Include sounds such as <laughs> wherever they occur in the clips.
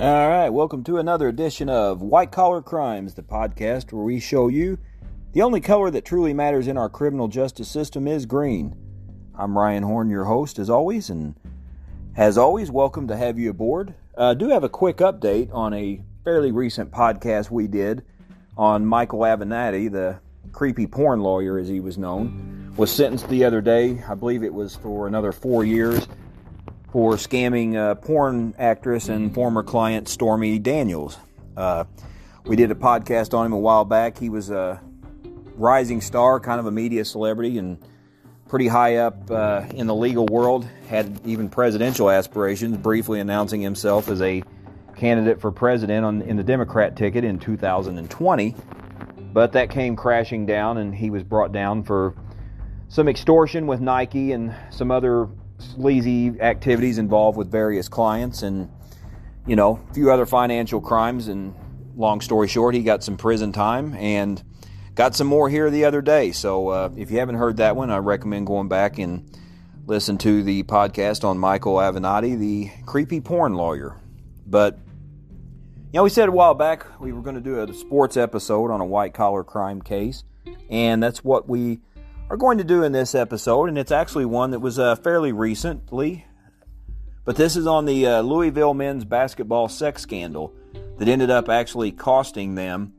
All right, welcome to another edition of White Collar Crimes, the podcast where we show you the only color that truly matters in our criminal justice system is green. I'm Ryan Horn, your host, as always, and as always, welcome to have you aboard. I uh, do have a quick update on a fairly recent podcast we did on Michael Avenatti, the creepy porn lawyer, as he was known, was sentenced the other day. I believe it was for another four years for scamming a porn actress and former client Stormy Daniels. Uh, we did a podcast on him a while back. He was a rising star, kind of a media celebrity, and pretty high up uh, in the legal world. Had even presidential aspirations, briefly announcing himself as a candidate for president on, in the Democrat ticket in 2020. But that came crashing down, and he was brought down for some extortion with Nike and some other sleazy activities involved with various clients and, you know, a few other financial crimes. And long story short, he got some prison time and got some more here the other day. So uh, if you haven't heard that one, I recommend going back and listen to the podcast on Michael Avenatti, the creepy porn lawyer. But you know, we said a while back we were going to do a sports episode on a white collar crime case, and that's what we are going to do in this episode, and it's actually one that was uh, fairly recently. But this is on the uh, Louisville men's basketball sex scandal that ended up actually costing them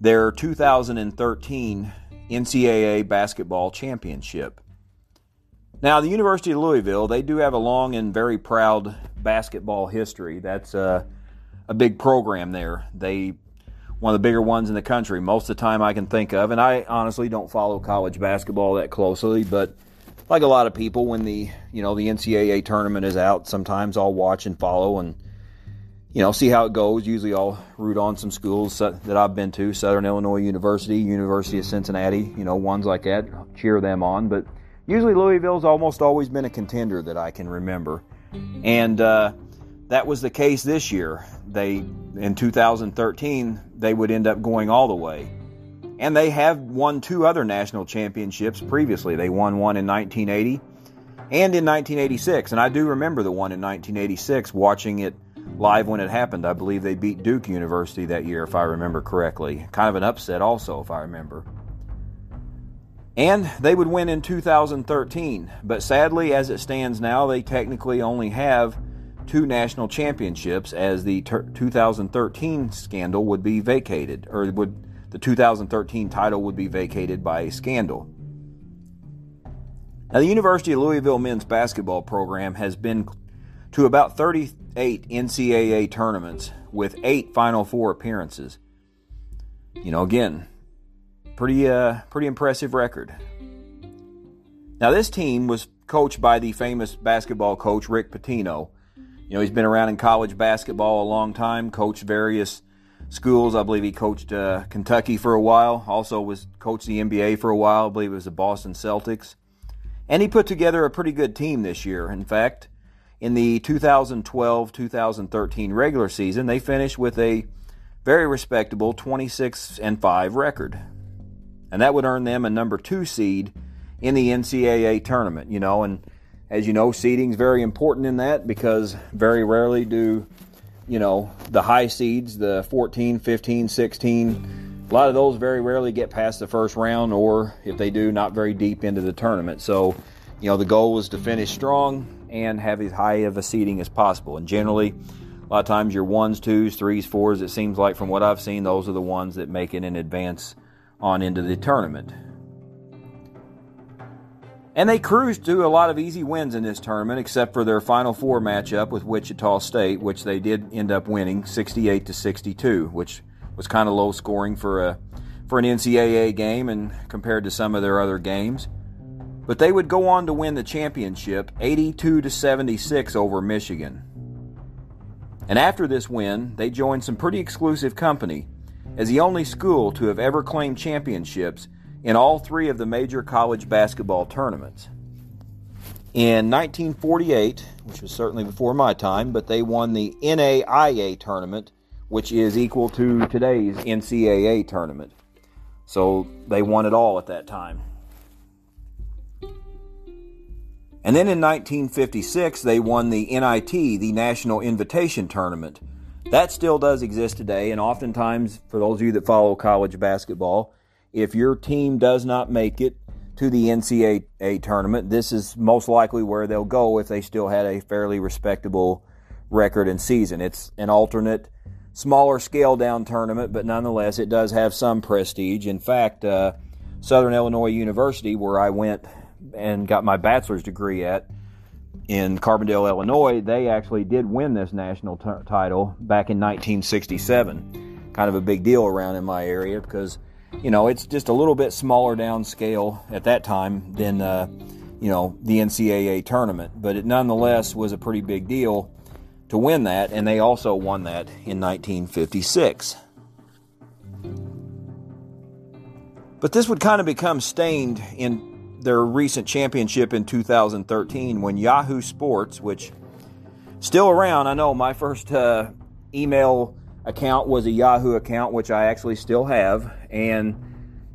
their 2013 NCAA basketball championship. Now, the University of Louisville, they do have a long and very proud basketball history. That's uh, a big program there. They one of the bigger ones in the country most of the time I can think of. And I honestly don't follow college basketball that closely, but like a lot of people, when the you know the NCAA tournament is out, sometimes I'll watch and follow and you know see how it goes. Usually, I'll root on some schools that I've been to: Southern Illinois University, University of Cincinnati. You know, ones like that, cheer them on. But usually, Louisville's almost always been a contender that I can remember, and. Uh, that was the case this year. They in 2013 they would end up going all the way. And they have won two other national championships previously. They won one in 1980 and in 1986. And I do remember the one in 1986 watching it live when it happened. I believe they beat Duke University that year if I remember correctly. Kind of an upset also if I remember. And they would win in 2013, but sadly as it stands now they technically only have two national championships as the ter- 2013 scandal would be vacated, or would the 2013 title would be vacated by a scandal. Now, the University of Louisville men's basketball program has been to about 38 NCAA tournaments with eight Final Four appearances. You know, again, pretty uh, pretty impressive record. Now, this team was coached by the famous basketball coach Rick Pitino, you know, he's been around in college basketball a long time, coached various schools. I believe he coached uh, Kentucky for a while. Also was coached the NBA for a while. I believe it was the Boston Celtics. And he put together a pretty good team this year. In fact, in the 2012-2013 regular season, they finished with a very respectable 26 and 5 record. And that would earn them a number 2 seed in the NCAA tournament, you know, and as you know, seeding is very important in that because very rarely do, you know, the high seeds, the 14, 15, 16, a lot of those very rarely get past the first round, or if they do, not very deep into the tournament. So, you know, the goal was to finish strong and have as high of a seeding as possible. And generally, a lot of times your ones, twos, threes, fours, it seems like from what I've seen, those are the ones that make it in advance on into the tournament. And they cruised to a lot of easy wins in this tournament, except for their Final Four matchup with Wichita State, which they did end up winning 68 to 62, which was kind of low scoring for a for an NCAA game and compared to some of their other games. But they would go on to win the championship 82 to 76 over Michigan. And after this win, they joined some pretty exclusive company as the only school to have ever claimed championships in all three of the major college basketball tournaments. In 1948, which was certainly before my time, but they won the NAIA tournament, which is equal to today's NCAA tournament. So they won it all at that time. And then in 1956, they won the NIT, the National Invitation Tournament. That still does exist today, and oftentimes, for those of you that follow college basketball, if your team does not make it to the NCAA tournament, this is most likely where they'll go if they still had a fairly respectable record and season. It's an alternate, smaller scale down tournament, but nonetheless, it does have some prestige. In fact, uh, Southern Illinois University, where I went and got my bachelor's degree at in Carbondale, Illinois, they actually did win this national t- title back in 1967. Kind of a big deal around in my area because, you know, it's just a little bit smaller downscale at that time than, uh, you know, the NCAA tournament. But it nonetheless was a pretty big deal to win that, and they also won that in 1956. But this would kind of become stained in their recent championship in 2013 when Yahoo Sports, which still around, I know my first uh, email account was a Yahoo account, which I actually still have, and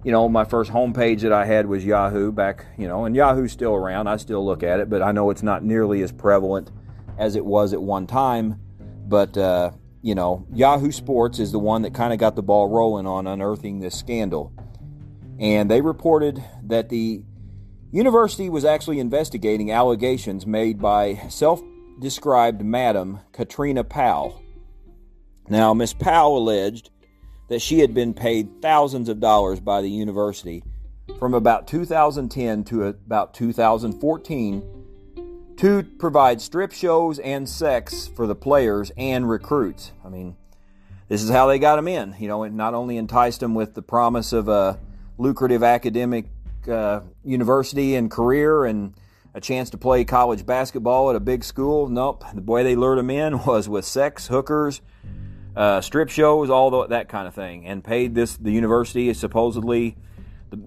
you know my first homepage that I had was Yahoo back, you know, and Yahoo's still around. I still look at it, but I know it's not nearly as prevalent as it was at one time. But uh, you know, Yahoo Sports is the one that kind of got the ball rolling on unearthing this scandal and they reported that the university was actually investigating allegations made by self described Madam Katrina Powell. Now, Miss Powell alleged that she had been paid thousands of dollars by the university from about 2010 to about 2014 to provide strip shows and sex for the players and recruits. I mean, this is how they got them in. You know, it not only enticed them with the promise of a lucrative academic uh, university and career and a chance to play college basketball at a big school. Nope. The way they lured him in <laughs> was with sex, hookers, uh, strip shows, all the, that kind of thing, and paid this. The university is supposedly the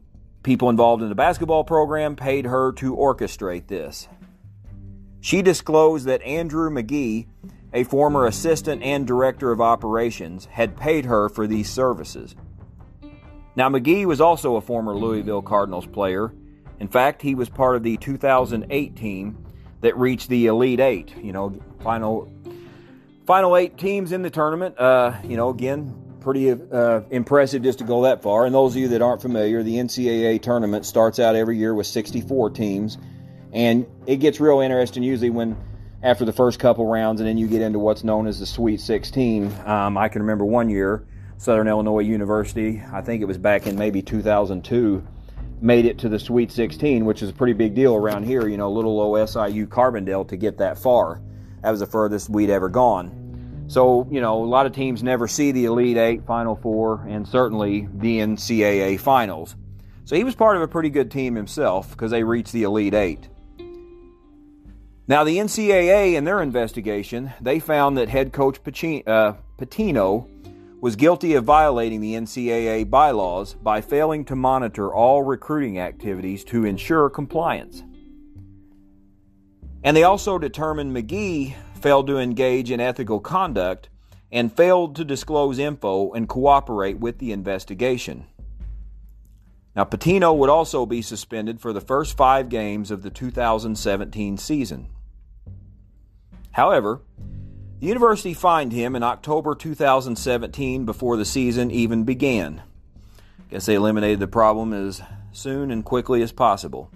people involved in the basketball program paid her to orchestrate this. She disclosed that Andrew McGee, a former assistant and director of operations, had paid her for these services. Now, McGee was also a former Louisville Cardinals player. In fact, he was part of the 2008 team that reached the Elite Eight. You know, final final eight teams in the tournament. Uh, you know, again, pretty uh, impressive just to go that far. And those of you that aren't familiar, the NCAA tournament starts out every year with 64 teams, and it gets real interesting usually when after the first couple rounds, and then you get into what's known as the Sweet 16. Um, I can remember one year Southern Illinois University, I think it was back in maybe 2002, made it to the Sweet 16, which is a pretty big deal around here. You know, little OSIU Carbondale to get that far. That was the furthest we'd ever gone. So, you know, a lot of teams never see the Elite Eight, Final Four, and certainly the NCAA Finals. So he was part of a pretty good team himself because they reached the Elite Eight. Now, the NCAA, in their investigation, they found that head coach uh, Pitino was guilty of violating the NCAA bylaws by failing to monitor all recruiting activities to ensure compliance. And they also determined McGee failed to engage in ethical conduct and failed to disclose info and cooperate with the investigation. Now, Pitino would also be suspended for the first five games of the 2017 season. However, the university fined him in October 2017 before the season even began. I Guess they eliminated the problem as soon and quickly as possible.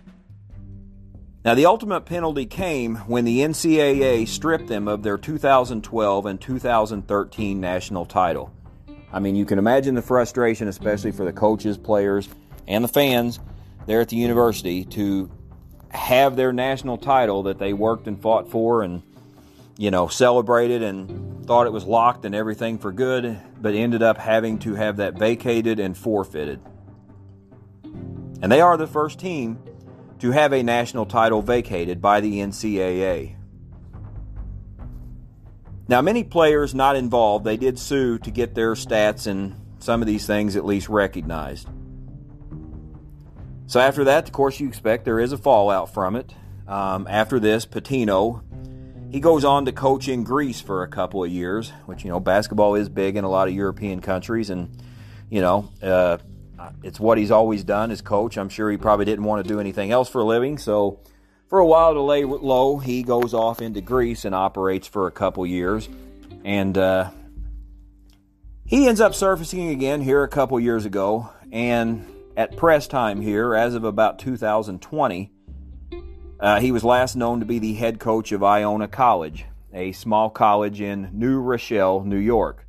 Now, the ultimate penalty came when the NCAA stripped them of their 2012 and 2013 national title. I mean, you can imagine the frustration, especially for the coaches, players, and the fans there at the university to have their national title that they worked and fought for and you know, celebrated and thought it was locked and everything for good, but ended up having to have that vacated and forfeited. And they are the first team to have a national title vacated by the NCAA. Now, many players not involved, they did sue to get their stats and some of these things at least recognized. So, after that, of course, you expect there is a fallout from it. Um, after this, Pitino, he goes on to coach in Greece for a couple of years, which, you know, basketball is big in a lot of European countries. And, you know, uh, it's what he's always done as coach. I'm sure he probably didn't want to do anything else for a living. So, for a while to lay low, he goes off into Greece and operates for a couple years. And uh, he ends up surfacing again here a couple years ago, and at press time here, as of about 2020, uh, he was last known to be the head coach of Iona College, a small college in New Rochelle, New York.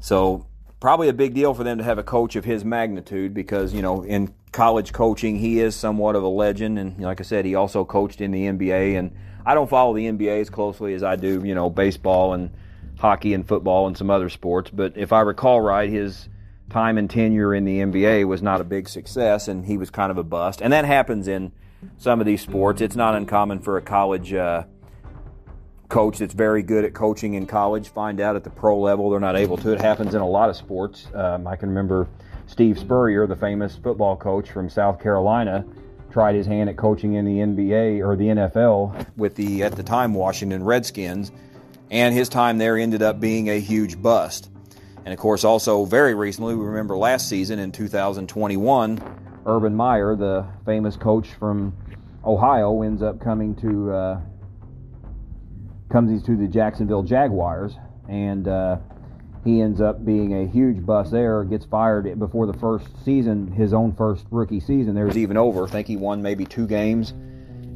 So, probably a big deal for them to have a coach of his magnitude because, you know, in college coaching, he is somewhat of a legend. And like I said, he also coached in the NBA. And I don't follow the NBA as closely as I do, you know, baseball and hockey and football and some other sports. But if I recall right, his time and tenure in the NBA was not a big success, and he was kind of a bust. And that happens in some of these sports. It's not uncommon for a college uh, coach that's very good at coaching in college find out at the pro level they're not able to. It happens in a lot of sports. Um, I can remember Steve Spurrier, the famous football coach from South Carolina, tried his hand at coaching in the NBA or the NFL with the at the time Washington Redskins and his time there ended up being a huge bust. And of course, also very recently, we remember last season in 2021, Urban Meyer, the famous coach from Ohio, ends up coming to uh, comes to the Jacksonville Jaguars, and uh, he ends up being a huge bust there. Gets fired before the first season, his own first rookie season. There was even over. I think he won maybe two games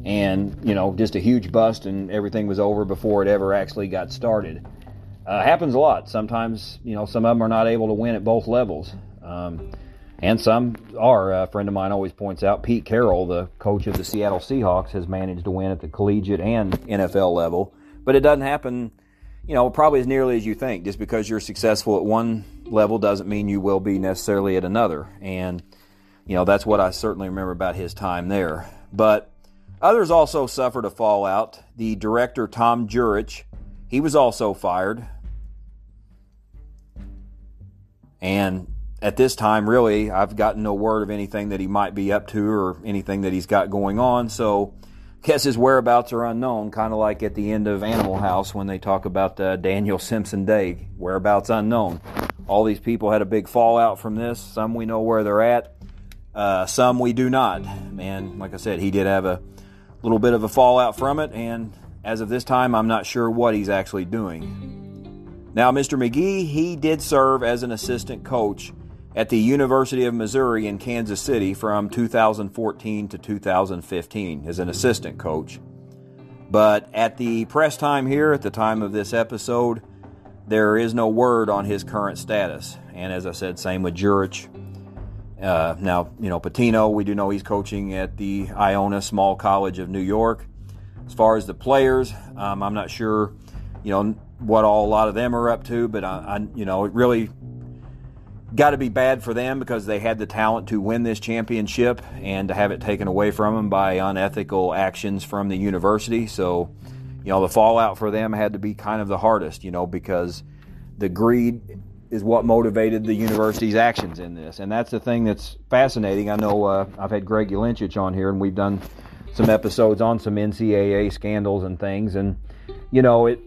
and you know just a huge bust and everything was over before it ever actually got started uh, happens a lot sometimes you know some of them are not able to win at both levels um, and some are a friend of mine always points out pete carroll the coach of the seattle seahawks has managed to win at the collegiate and nfl level but it doesn't happen you know probably as nearly as you think just because you're successful at one level doesn't mean you will be necessarily at another and you know that's what i certainly remember about his time there but Others also suffered a fallout. The director, Tom Jurich, he was also fired. And at this time, really, I've gotten no word of anything that he might be up to or anything that he's got going on. So, guess his whereabouts are unknown, kind of like at the end of Animal House when they talk about uh, Daniel Simpson Day, whereabouts unknown. All these people had a big fallout from this. Some we know where they're at, uh, some we do not. Man, like I said, he did have a little bit of a fallout from it, and as of this time, I'm not sure what he's actually doing. Now, Mr. McGee, he did serve as an assistant coach at the University of Missouri in Kansas City from 2014 to 2015 as an assistant coach. But at the press time here, at the time of this episode, there is no word on his current status. And as I said, same with Jurich. Uh, now, you know, Pitino, we do know he's coaching at the Iona Small College of New York. As far as the players, um, I'm not sure, you know, what all a lot of them are up to, but I, I you know, it really got to be bad for them because they had the talent to win this championship and to have it taken away from them by unethical actions from the university. So, you know, the fallout for them had to be kind of the hardest, you know, because the greed is what motivated the university's actions in this. And that's the thing that's fascinating. I know uh, I've had Greg Ulinchich on here, and we've done some episodes on some NCAA scandals and things. And, you know, it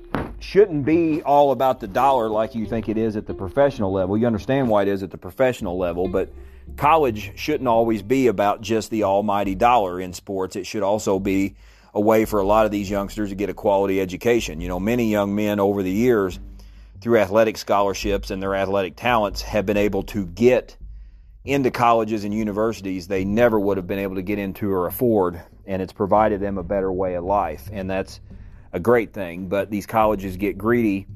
shouldn't be all about the dollar like you think it is at the professional level. You understand why it is at the professional level, but college shouldn't always be about just the almighty dollar in sports. It should also be a way for a lot of these youngsters to get a quality education. You know, many young men over the years – through athletic scholarships and their athletic talents, have been able to get into colleges and universities they never would have been able to get into or afford. And it's provided them a better way of life. And that's a great thing. But these colleges get greedy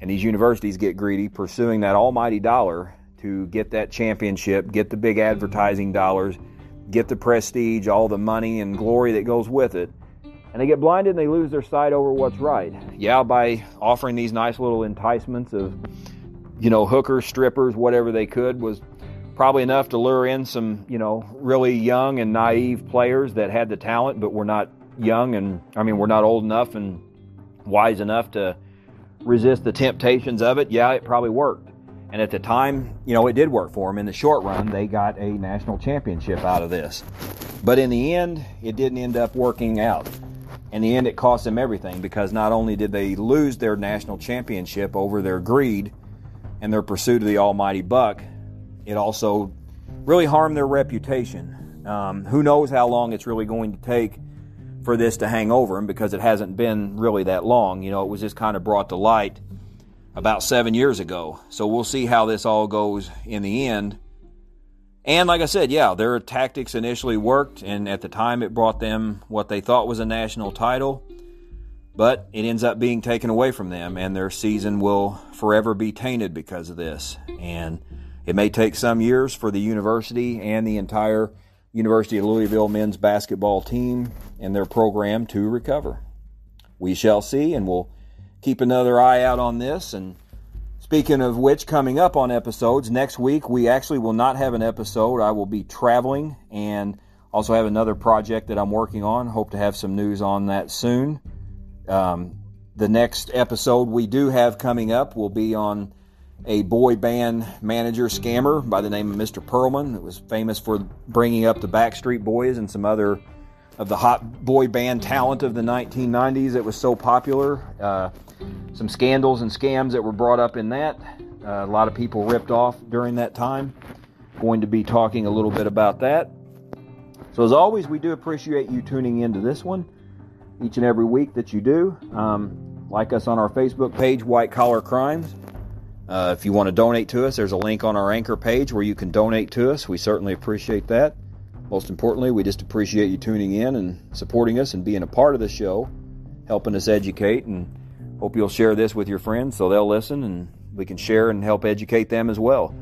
and these universities get greedy, pursuing that almighty dollar to get that championship, get the big mm-hmm. advertising dollars, get the prestige, all the money and glory that goes with it and they get blinded and they lose their sight over what's right. Yeah, by offering these nice little enticements of, you know, hookers, strippers, whatever they could was probably enough to lure in some, you know, really young and naive players that had the talent but were not young and, I mean, we're not old enough and wise enough to resist the temptations of it. Yeah, it probably worked. And at the time, you know, it did work for them. In the short run, they got a national championship out of this. But in the end, it didn't end up working out. In the end, it cost them everything because not only did they lose their national championship over their greed and their pursuit of the almighty buck, it also really harmed their reputation. Um, who knows how long it's really going to take for this to hang over them because it hasn't been really that long. You know, it was just kind of brought to light about seven years ago. So we'll see how this all goes in the end. And like I said, yeah, their tactics initially worked, and at the time it brought them what they thought was a national title, but it ends up being taken away from them, and their season will forever be tainted because of this. And it may take some years for the university and the entire University of Louisville men's basketball team and their program to recover. We shall see, and we'll keep another eye out on this. And speaking of which, coming up on episodes, next week we actually will not have an episode. I will be traveling and also have another project that I'm working on. Hope to have some news on that soon. Um, the next episode we do have coming up will be on a boy band manager scammer by the name of Mr. Pearlman that was famous for bringing up the Backstreet Boys and some other of the hot boy band talent of the 1990s that was so popular. Uh, some scandals and scams that were brought up in that. Uh, a lot of people ripped off during that time. Going to be talking a little bit about that. So, as always, we do appreciate you tuning into this one each and every week that you do. Um, like us on our Facebook page, White Collar Crimes. Uh, if you want to donate to us, there's a link on our anchor page where you can donate to us. We certainly appreciate that. Most importantly, we just appreciate you tuning in and supporting us and being a part of the show, helping us educate, and hope you'll share this with your friends so they'll listen and we can share and help educate them as well.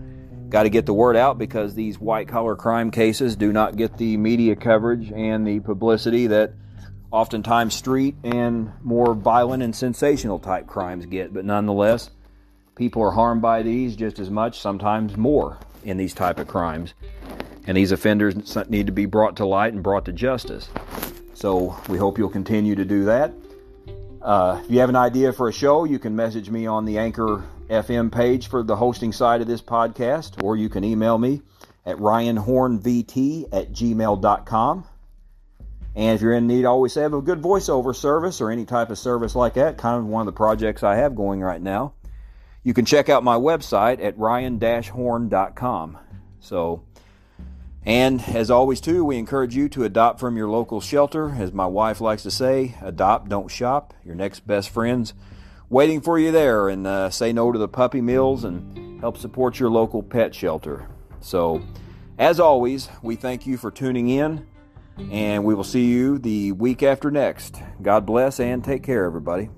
Got to get the word out because these white collar crime cases do not get the media coverage and the publicity that oftentimes street and more violent and sensational type crimes get. But nonetheless, people are harmed by these just as much, sometimes more, in these type of crimes. And these offenders need to be brought to light and brought to justice. So we hope you'll continue to do that. Uh, if you have an idea for a show, you can message me on the Anchor FM page for the hosting side of this podcast, or you can email me at ryanhornvt at gmail.com. And if you're in need, always have a good voiceover service or any type of service like that, kind of one of the projects I have going right now. You can check out my website at ryan-horn.com. So, and as always, too, we encourage you to adopt from your local shelter. As my wife likes to say, adopt, don't shop. Your next best friends waiting for you there. And uh, say no to the puppy mills and help support your local pet shelter. So, as always, we thank you for tuning in, and we will see you the week after next. God bless and take care, everybody.